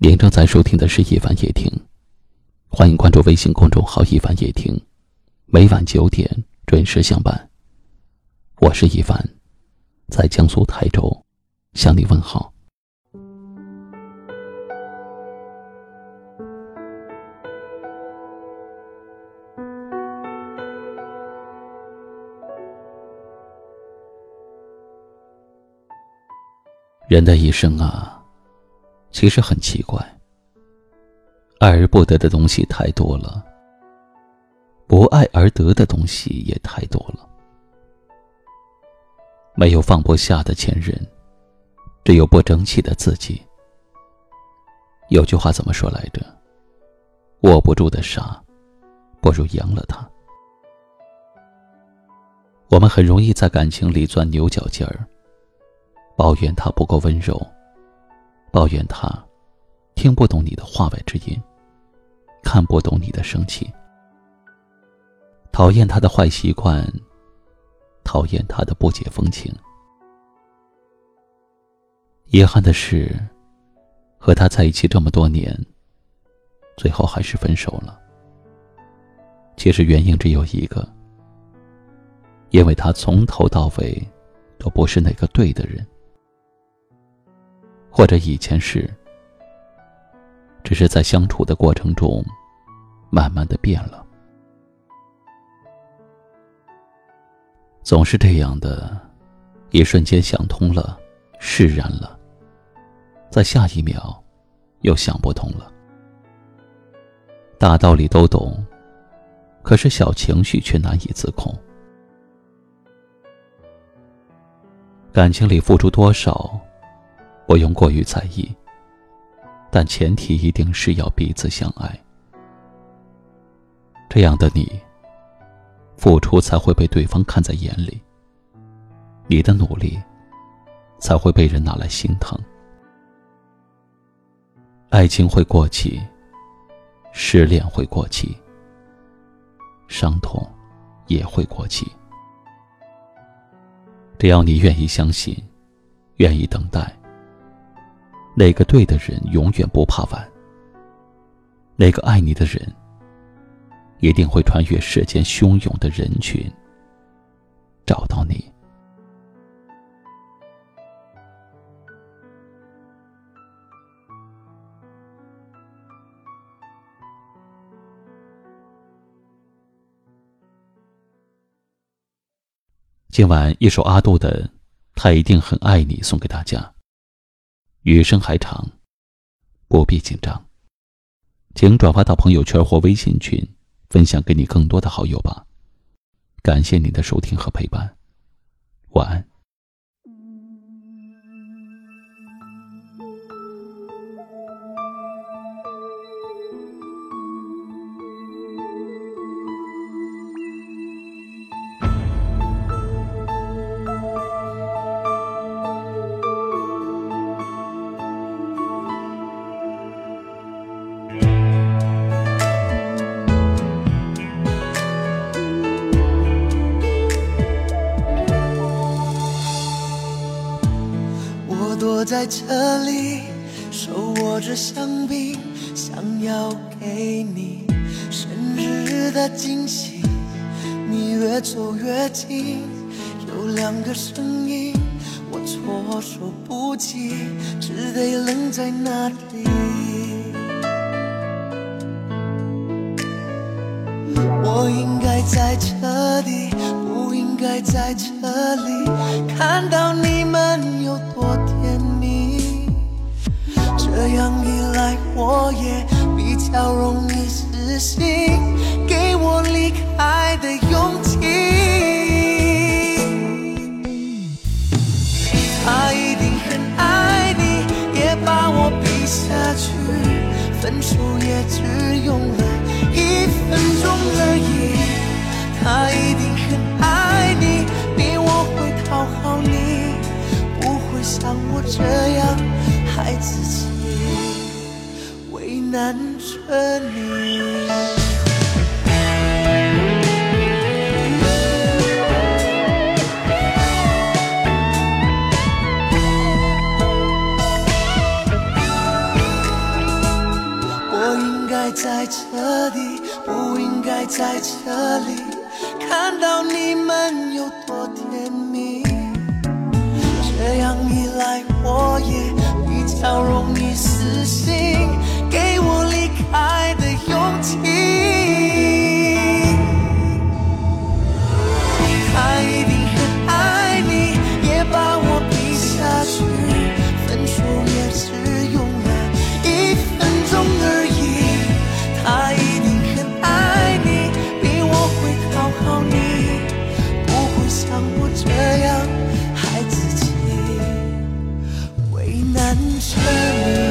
您正在收听的是《一凡夜听》，欢迎关注微信公众号“一凡夜听”，每晚九点准时相伴。我是一凡，在江苏台州向你问好。人的一生啊。其实很奇怪，爱而不得的东西太多了，不爱而得的东西也太多了。没有放不下的前任，只有不争气的自己。有句话怎么说来着？握不住的沙，不如扬了它。我们很容易在感情里钻牛角尖儿，抱怨他不够温柔。抱怨他听不懂你的话外之音，看不懂你的生气，讨厌他的坏习惯，讨厌他的不解风情。遗憾的是，和他在一起这么多年，最后还是分手了。其实原因只有一个，因为他从头到尾都不是那个对的人。或者以前是，只是在相处的过程中，慢慢的变了。总是这样的，一瞬间想通了，释然了，在下一秒，又想不通了。大道理都懂，可是小情绪却难以自控。感情里付出多少？不用过于在意，但前提一定是要彼此相爱。这样的你，付出才会被对方看在眼里，你的努力才会被人拿来心疼。爱情会过期，失恋会过期，伤痛也会过期。只要你愿意相信，愿意等待。那个对的人永远不怕晚。那个爱你的人，一定会穿越世间汹涌的人群，找到你。今晚一首阿杜的《他一定很爱你》送给大家。余生还长，不必紧张。请转发到朋友圈或微信群，分享给你更多的好友吧。感谢你的收听和陪伴，晚安。在这里，手握着香槟，想要给你生日的惊喜。你越走越近，有两个声音，我措手不及，只得愣在那里。我应该在这里，不应该在这里，看到你这样一来，我也比较容易死心，给我离开的勇气。他一定很爱你，也把我比下去，分手也只用了一分钟而已。他一定很爱你，比我会讨好你，不会像我这在这里看到你们有多甜蜜。这样一来我也比较容易死心。给我离开。为难着。